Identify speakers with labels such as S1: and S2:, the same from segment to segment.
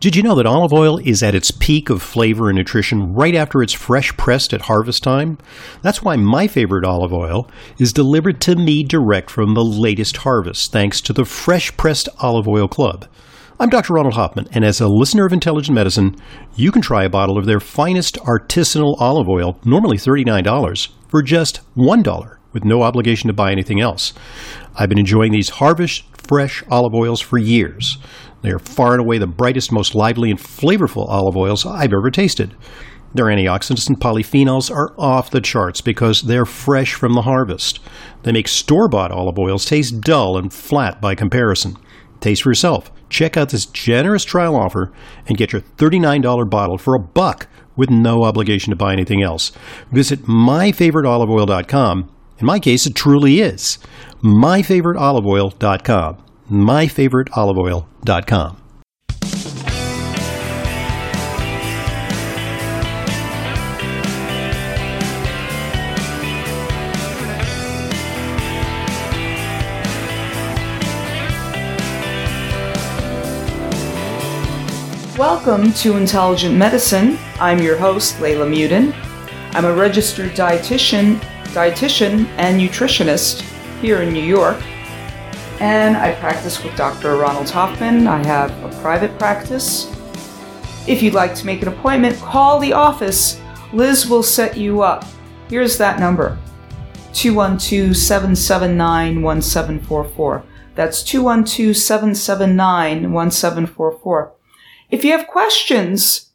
S1: Did you know that olive oil is at its peak of flavor and nutrition right after it's fresh pressed at harvest time? That's why my favorite olive oil is delivered to me direct from the latest harvest, thanks to the Fresh Pressed Olive Oil Club. I'm Dr. Ronald Hoffman, and as a listener of Intelligent Medicine, you can try a bottle of their finest artisanal olive oil, normally $39, for just $1 with no obligation to buy anything else. I've been enjoying these harvest fresh olive oils for years. They are far and away the brightest, most lively, and flavorful olive oils I've ever tasted. Their antioxidants and polyphenols are off the charts because they're fresh from the harvest. They make store bought olive oils taste dull and flat by comparison. Taste for yourself. Check out this generous trial offer and get your $39 bottle for a buck with no obligation to buy anything else. Visit myfavoriteoliveoil.com. In my case, it truly is. myfavoriteoliveoil.com myfavoriteoliveoil.com.
S2: Welcome to Intelligent Medicine. I'm your host, Leyla Muedin. I'm a registered dietitian, dietitian and nutritionist here in New York and I practice with Dr. Ronald Hoffman. I have a private practice. If you'd like to make an appointment, call the office. Liz will set you up. Here's that number 212 779 1744. That's 212 779 1744. If you have questions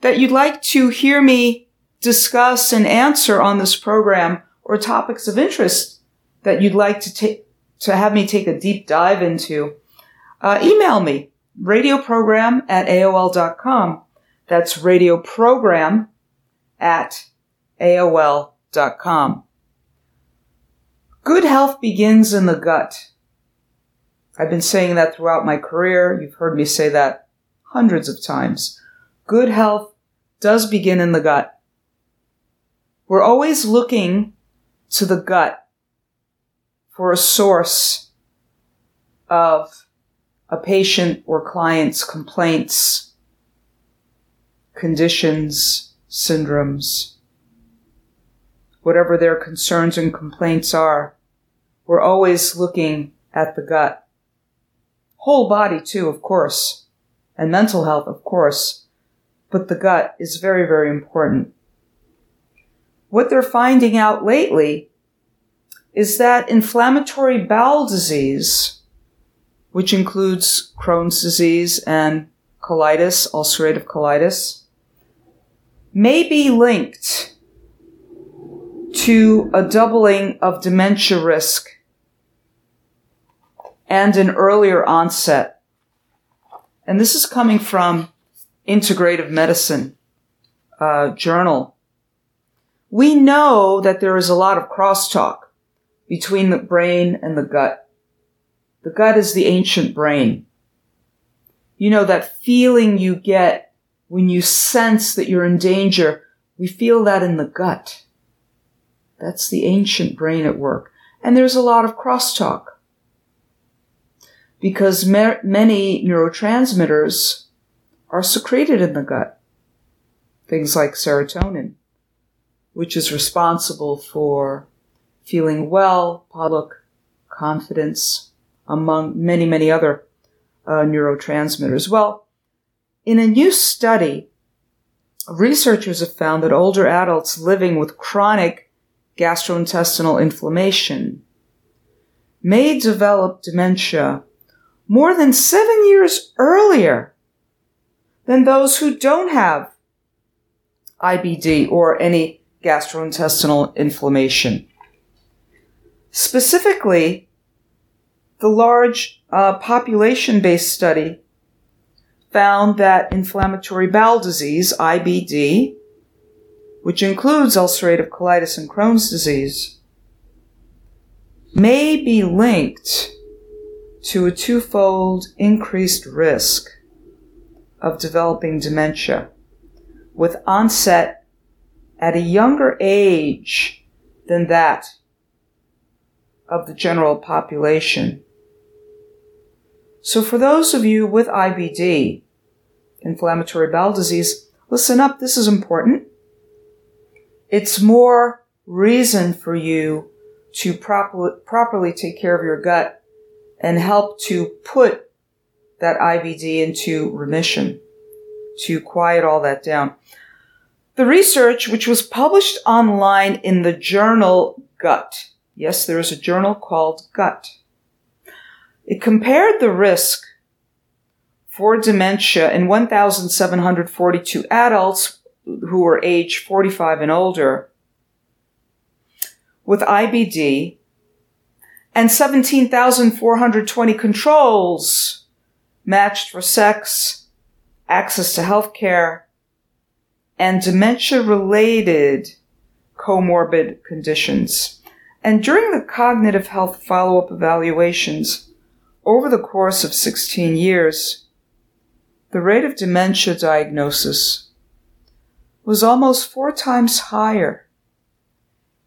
S2: that you'd like to hear me discuss and answer on this program or topics of interest that you'd like to take to have me take a deep dive into, uh, email me, radioprogram at AOL.com. That's radioprogram at AOL.com. Good health begins in the gut. I've been saying that throughout my career. You've heard me say that hundreds of times. Good health does begin in the gut. We're always looking to the gut for a source of a patient or client's complaints, conditions, syndromes, whatever their concerns and complaints are. We're always looking at the gut. Whole body too, of course, and mental health, of course, but the gut is very, very important. What they're finding out lately is that inflammatory bowel disease, which includes Crohn's disease and colitis, ulcerative colitis, may be linked to a doubling of dementia risk and an earlier onset. And this is coming from Integrative Medicine uh, Journal. We know that there is a lot of crosstalk between the brain and the gut. The gut is the ancient brain. You know, that feeling you get when you sense that you're in danger, we feel that in the gut. That's the ancient brain at work. And there's a lot of crosstalk. Because many neurotransmitters are secreted in the gut. Things like serotonin, which is responsible for feeling well, public confidence, among many, many other uh, neurotransmitters. Well, in a new study, researchers have found that older adults living with chronic gastrointestinal inflammation may develop dementia more than seven years earlier than those who don't have IBD or any gastrointestinal inflammation. Specifically, the large uh, population based study found that inflammatory bowel disease, IBD, which includes ulcerative colitis and Crohn's disease, may be linked to a twofold increased risk of developing dementia with onset at a younger age than that of the general population. So for those of you with IBD, inflammatory bowel disease, listen up, this is important. It's more reason for you to properly, properly take care of your gut and help to put that IBD into remission, to quiet all that down. The research, which was published online in the journal Gut, yes, there is a journal called Gut, it compared the risk for dementia in 1,742 adults who were age 45 and older with IBD and 17,420 controls matched for sex, access to health care, and dementia related comorbid conditions. And during the cognitive health follow up evaluations, over the course of 16 years, the rate of dementia diagnosis was almost four times higher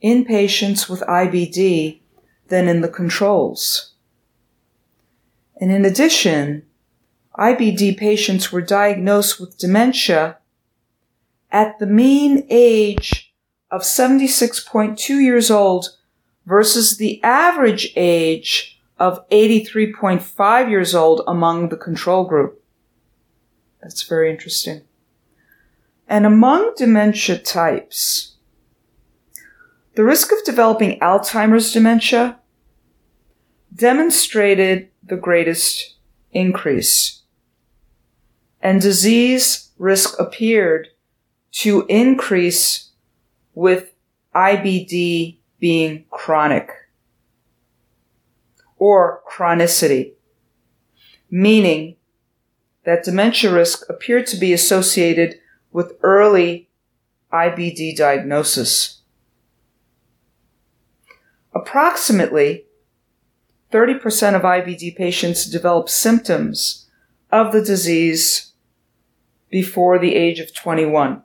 S2: in patients with IBD than in the controls. And in addition, IBD patients were diagnosed with dementia at the mean age of 76.2 years old versus the average age of 83.5 years old among the control group. That's very interesting. And among dementia types, the risk of developing Alzheimer's dementia demonstrated the greatest increase. And disease risk appeared to increase with IBD being chronic or chronicity, meaning that dementia risk appeared to be associated with early IBD diagnosis. Approximately 30% of IBD patients develop symptoms of the disease before the age of 21.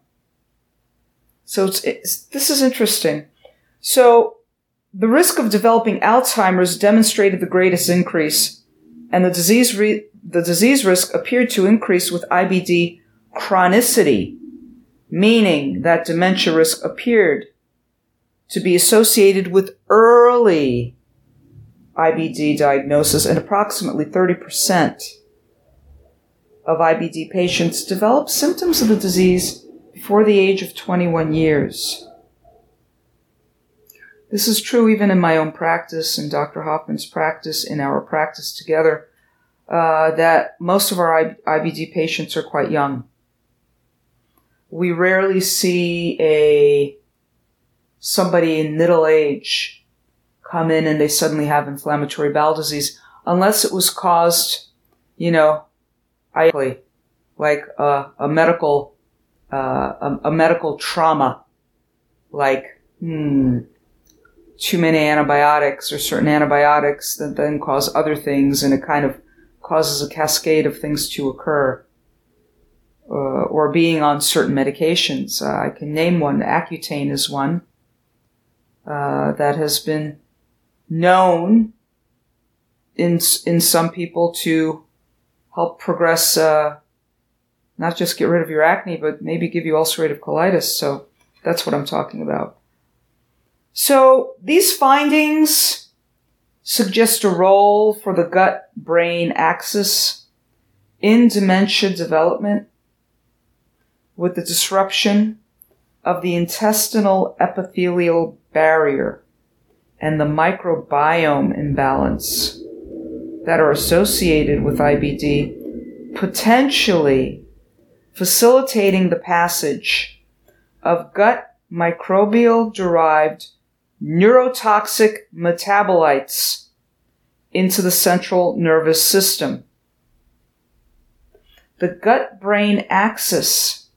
S2: So it's, it's, this is interesting. So the risk of developing Alzheimer's demonstrated the greatest increase, and the disease re- the disease risk appeared to increase with IBD chronicity, meaning that dementia risk appeared to be associated with early IBD diagnosis, and approximately 30% of IBD patients develop symptoms of the disease before the age of 21 years. This is true even in my own practice and Dr. Hoffman's practice, in our practice together, uh, that most of our IBD patients are quite young. We rarely see a somebody in middle age come in and they suddenly have inflammatory bowel disease, unless it was caused, you know, like a, a medical uh, a, a medical trauma, like hmm, too many antibiotics or certain antibiotics that then cause other things and it kind of causes a cascade of things to occur. Uh, or being on certain medications. Uh, I can name one. Accutane is one uh, that has been known in in some people to help progress, uh, not just get rid of your acne, but maybe give you ulcerative colitis. So that's what I'm talking about. So these findings suggest a role for the gut brain axis in dementia development with the disruption of the intestinal epithelial barrier and the microbiome imbalance that are associated with IBD, potentially facilitating the passage of gut microbial derived neurotoxic metabolites into the central nervous system. The gut brain axis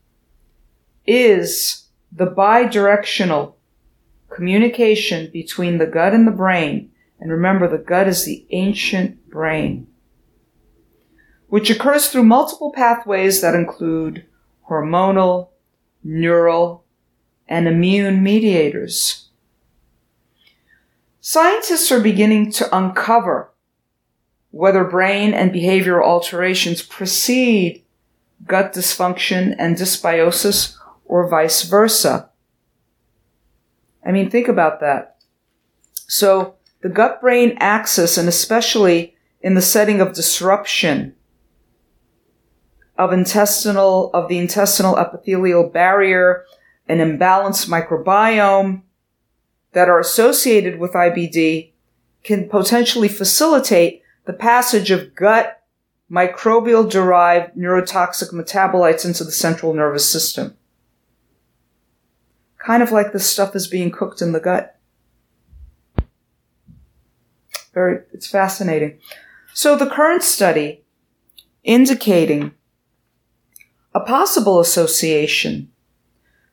S2: is the bidirectional communication between the gut and the brain. And remember, the gut is the ancient brain, which occurs through multiple pathways that include hormonal, neural, and immune mediators. Scientists are beginning to uncover whether brain and behavioral alterations precede gut dysfunction and dysbiosis or vice versa. I mean, think about that. So the gut brain axis, and especially in the setting of disruption of intestinal, of the intestinal epithelial barrier, an imbalanced microbiome that are associated with IBD can potentially facilitate the passage of gut microbial derived neurotoxic metabolites into the central nervous system. Kind of like the stuff is being cooked in the gut. Very, it's fascinating. So the current study indicating a possible association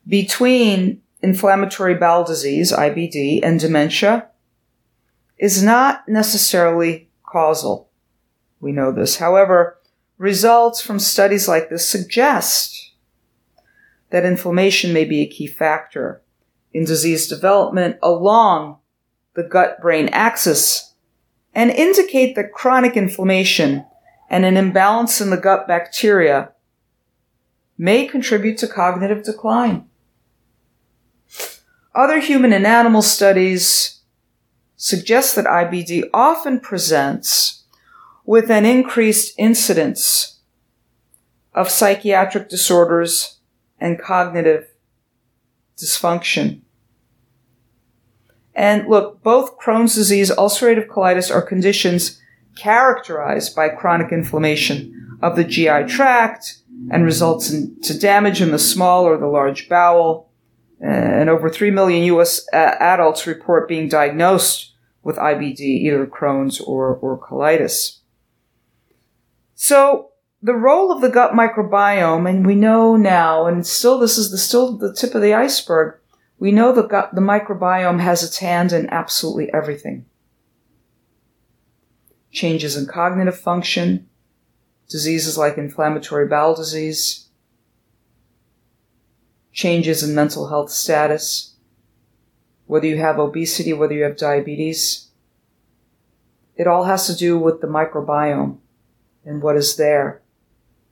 S2: between inflammatory bowel disease, IBD, and dementia is not necessarily causal. We know this. However, results from studies like this suggest that inflammation may be a key factor in disease development along the gut brain axis and indicate that chronic inflammation and an imbalance in the gut bacteria may contribute to cognitive decline. Other human and animal studies suggest that IBD often presents with an increased incidence of psychiatric disorders and cognitive dysfunction. And look, both Crohn's disease, ulcerative colitis are conditions characterized by chronic inflammation of the GI tract and results in to damage in the small or the large bowel. Uh, and over 3 million US uh, adults report being diagnosed with IBD, either Crohn's or, or colitis. So the role of the gut microbiome, and we know now, and still this is the, still the tip of the iceberg, we know the gut, the microbiome has its hand in absolutely everything. Changes in cognitive function, diseases like inflammatory bowel disease, changes in mental health status, whether you have obesity, whether you have diabetes. It all has to do with the microbiome and what is there,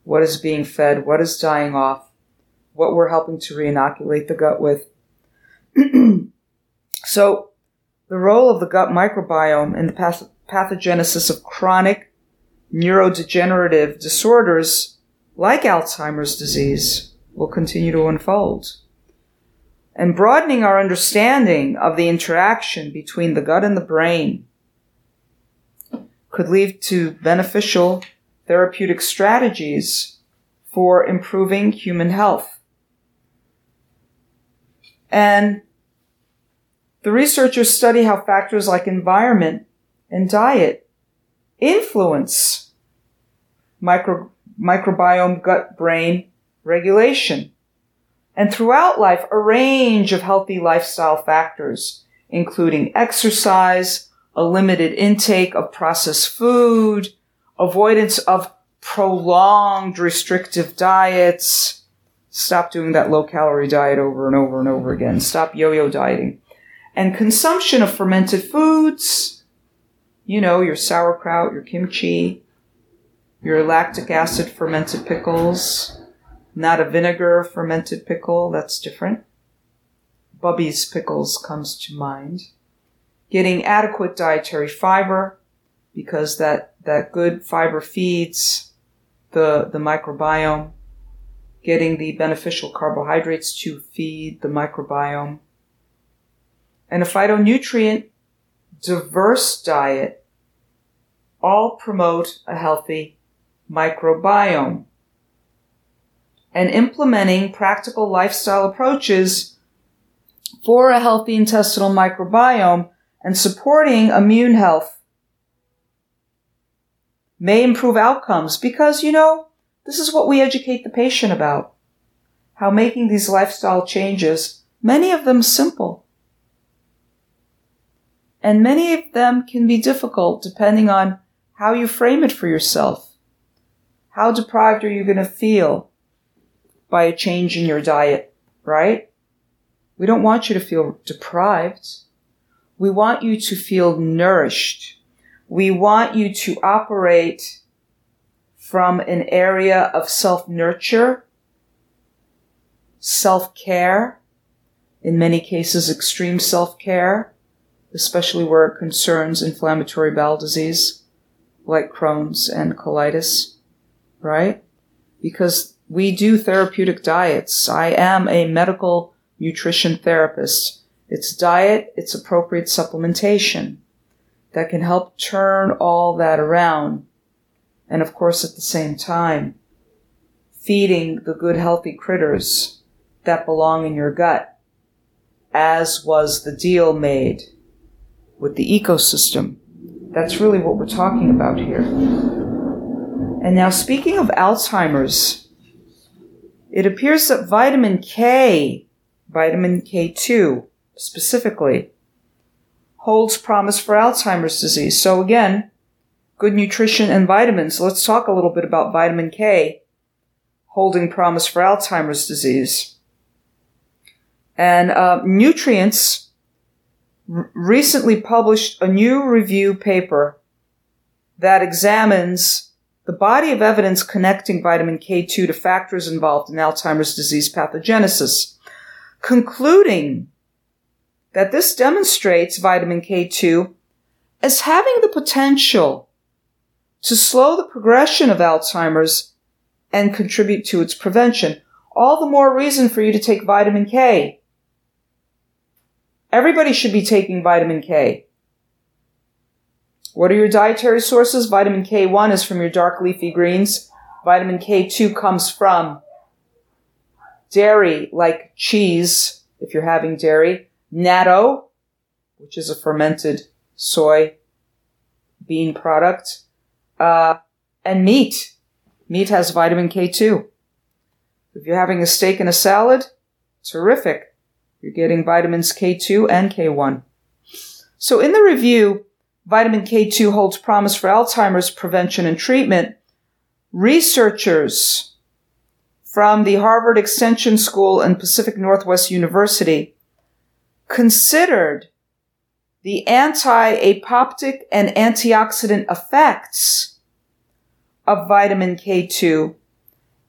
S2: what is being fed, what is dying off, what we're helping to reinoculate the gut with. so, the role of the gut microbiome in the path- pathogenesis of chronic neurodegenerative disorders like Alzheimer's disease will continue to unfold. And broadening our understanding of the interaction between the gut and the brain could lead to beneficial therapeutic strategies for improving human health. And the researchers study how factors like environment and diet influence micro, microbiome gut brain regulation. And throughout life, a range of healthy lifestyle factors, including exercise, a limited intake of processed food, avoidance of prolonged restrictive diets, stop doing that low calorie diet over and over and over again, stop yo-yo dieting, and consumption of fermented foods, you know, your sauerkraut, your kimchi, your lactic acid fermented pickles, not a vinegar fermented pickle, that's different. Bubby's pickles comes to mind. Getting adequate dietary fiber, because that, that good fiber feeds the, the microbiome. Getting the beneficial carbohydrates to feed the microbiome. And a phytonutrient diverse diet all promote a healthy microbiome and implementing practical lifestyle approaches for a healthy intestinal microbiome and supporting immune health may improve outcomes because, you know, this is what we educate the patient about. How making these lifestyle changes, many of them simple, and many of them can be difficult depending on how you frame it for yourself. How deprived are you going to feel by a change in your diet, right? We don't want you to feel deprived. We want you to feel nourished. We want you to operate from an area of self nurture, self care, in many cases, extreme self care, especially where it concerns inflammatory bowel disease like Crohn's and colitis, right? Because we do therapeutic diets. I am a medical nutrition therapist. It's diet, it's appropriate supplementation that can help turn all that around. And of course, at the same time, feeding the good healthy critters that belong in your gut, as was the deal made with the ecosystem. That's really what we're talking about here. And now, speaking of Alzheimer's, it appears that vitamin K, vitamin K2 specifically, holds promise for Alzheimer's disease. So again, good nutrition and vitamins. Let's talk a little bit about vitamin K holding promise for Alzheimer's disease. And uh, nutrients recently published a new review paper that examines the body of evidence connecting vitamin K2 to factors involved in Alzheimer's disease pathogenesis, concluding that this demonstrates vitamin K2 as having the potential to slow the progression of Alzheimer's and contribute to its prevention. All the more reason for you to take vitamin K. Everybody should be taking vitamin K. What are your dietary sources? Vitamin K1 is from your dark leafy greens. Vitamin K2 comes from dairy, like cheese, if you're having dairy, natto, which is a fermented soy bean product, uh, and meat. Meat has vitamin K2. If you're having a steak and a salad, terrific. You're getting vitamins K2 and K1. So in the review, vitamin K2 holds promise for Alzheimer's prevention and treatment. Researchers from the Harvard Extension School and Pacific Northwest University considered the anti-apoptic and antioxidant effects of vitamin K2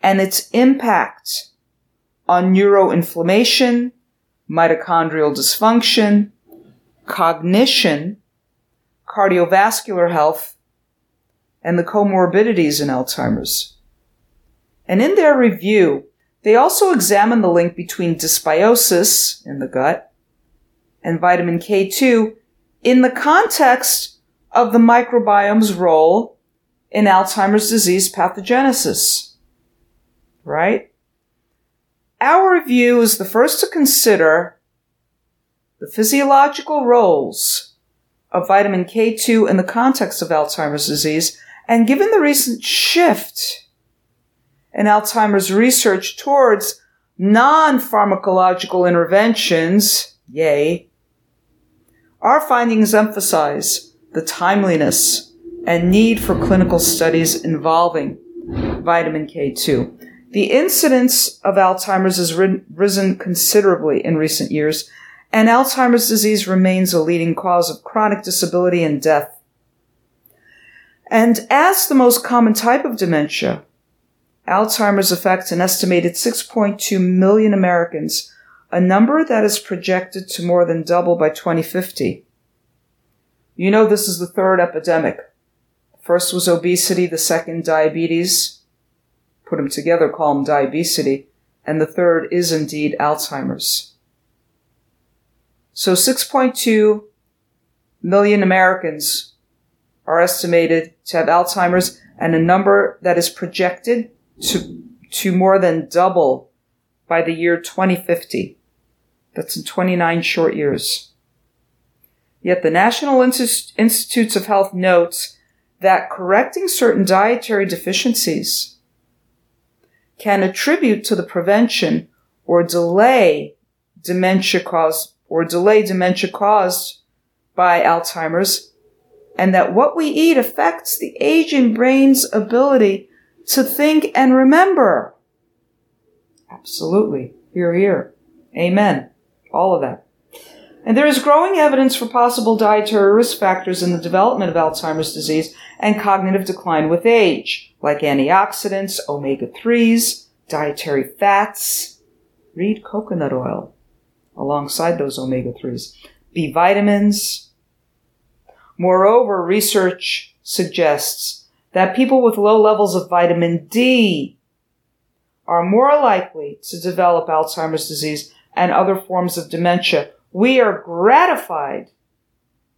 S2: and its impact on neuroinflammation, mitochondrial dysfunction, cognition, cardiovascular health, and the comorbidities in Alzheimer's. And in their review, they also examined the link between dysbiosis in the gut and vitamin K2 in the context of the microbiome's role in Alzheimer's disease pathogenesis. Right? Our review is the first to consider the physiological roles of vitamin K2 in the context of Alzheimer's disease, and given the recent shift in Alzheimer's research towards non-pharmacological interventions, yay, our findings emphasize the timeliness and need for clinical studies involving vitamin K2. The incidence of Alzheimer's has risen considerably in recent years, and Alzheimer's disease remains a leading cause of chronic disability and death. And as the most common type of dementia, Alzheimer's affects an estimated 6.2 million Americans a number that is projected to more than double by 2050. You know this is the third epidemic. First was obesity, the second diabetes. Put them together, call them diabetes. And the third is indeed Alzheimer's. So 6.2 million Americans are estimated to have Alzheimer's and a number that is projected to, to more than double by the year 2050. That's in 29 short years. Yet the National Institutes of Health notes that correcting certain dietary deficiencies can attribute to the prevention or delay dementia caused or delay dementia caused by Alzheimer's and that what we eat affects the aging brain's ability to think and remember. Absolutely. Here, here. Amen all of that. And there is growing evidence for possible dietary risk factors in the development of Alzheimer's disease and cognitive decline with age, like antioxidants, omega 3s, dietary fats. Read coconut oil alongside those omega 3s, B vitamins. Moreover, research suggests that people with low levels of vitamin D are more likely to develop Alzheimer's disease and other forms of dementia. We are gratified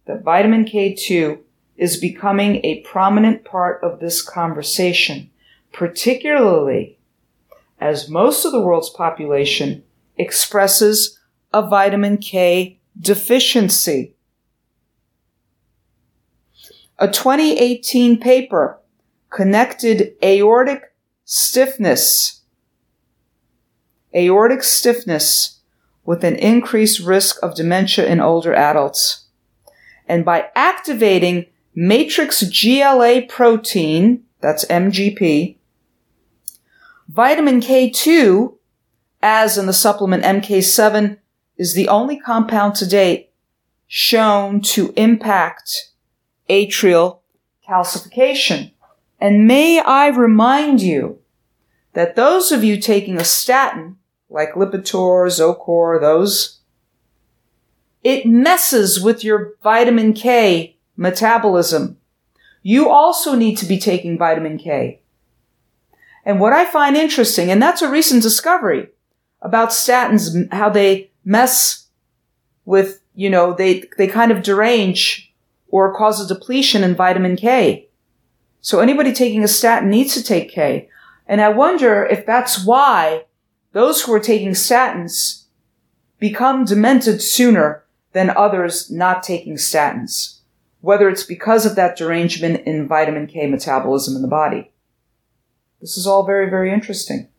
S2: that vitamin K2 is becoming a prominent part of this conversation, particularly as most of the world's population expresses a vitamin K deficiency. A 2018 paper connected aortic stiffness, aortic stiffness with an increased risk of dementia in older adults. And by activating matrix GLA protein, that's MGP, vitamin K2, as in the supplement MK7, is the only compound to date shown to impact atrial calcification. And may I remind you that those of you taking a statin, like Lipitor, Zocor, those, it messes with your vitamin K metabolism. You also need to be taking vitamin K. And what I find interesting, and that's a recent discovery about statins, how they mess with, you know, they, they kind of derange or cause a depletion in vitamin K. So anybody taking a statin needs to take K. And I wonder if that's why those who are taking statins become demented sooner than others not taking statins. Whether it's because of that derangement in vitamin K metabolism in the body. This is all very, very interesting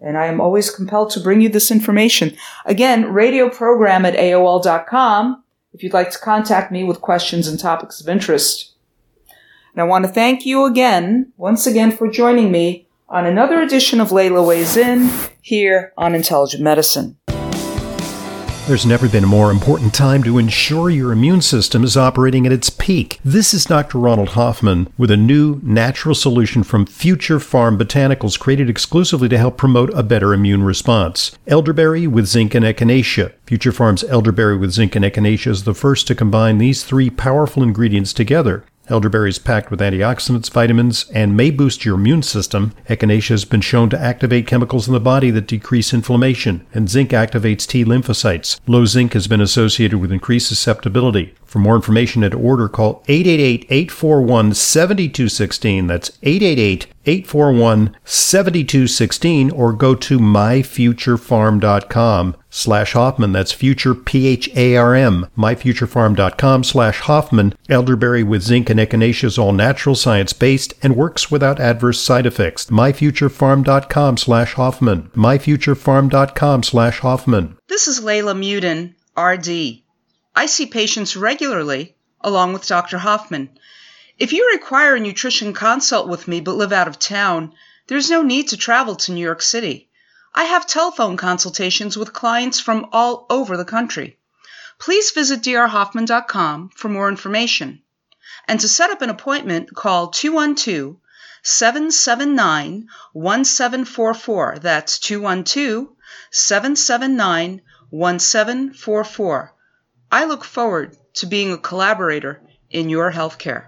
S2: and I am always compelled to bring you this information. Again, radio program at AOL.com if you'd like to contact me with questions and topics of interest. And I want to thank you again, once again, for joining me on another edition of Leyla Weighs In here on Intelligent Medicine.
S1: There's never been a more important time to ensure your immune system is operating at its peak. This is Dr. Ronald Hoffman with a new natural solution from Future Pharm Botanicals created exclusively to help promote a better immune response. Elderberry with zinc and echinacea. Future Pharm's elderberry with zinc and echinacea is the first to combine these three powerful ingredients together. Elderberry is packed with antioxidants, vitamins, and may boost your immune system. Echinacea has been shown to activate chemicals in the body that decrease inflammation, and zinc activates T lymphocytes. Low zinc has been associated with increased susceptibility. For more information and order, call 888-841-7216. That's 888-841-7216 or go to myfuturepharm.com slash Hoffman. That's future P-H-A-R-M. Myfuturepharm.com slash Hoffman. Elderberry with zinc and echinacea is all natural, science-based, and works without adverse side effects. Myfuturepharm.com slash Hoffman. Myfuturepharm.com slash Hoffman.
S2: This is Leyla Muedin, RD. I see patients regularly, along with Dr. Hoffman. If you require a nutrition consult with me but live out of town, there's no need to travel to New York City. I have telephone consultations with clients from all over the country. Please visit drhoffman.com for more information. And to set up an appointment, call 212 779 1744. That's 212 779 1744. I look forward to being a collaborator in your healthcare.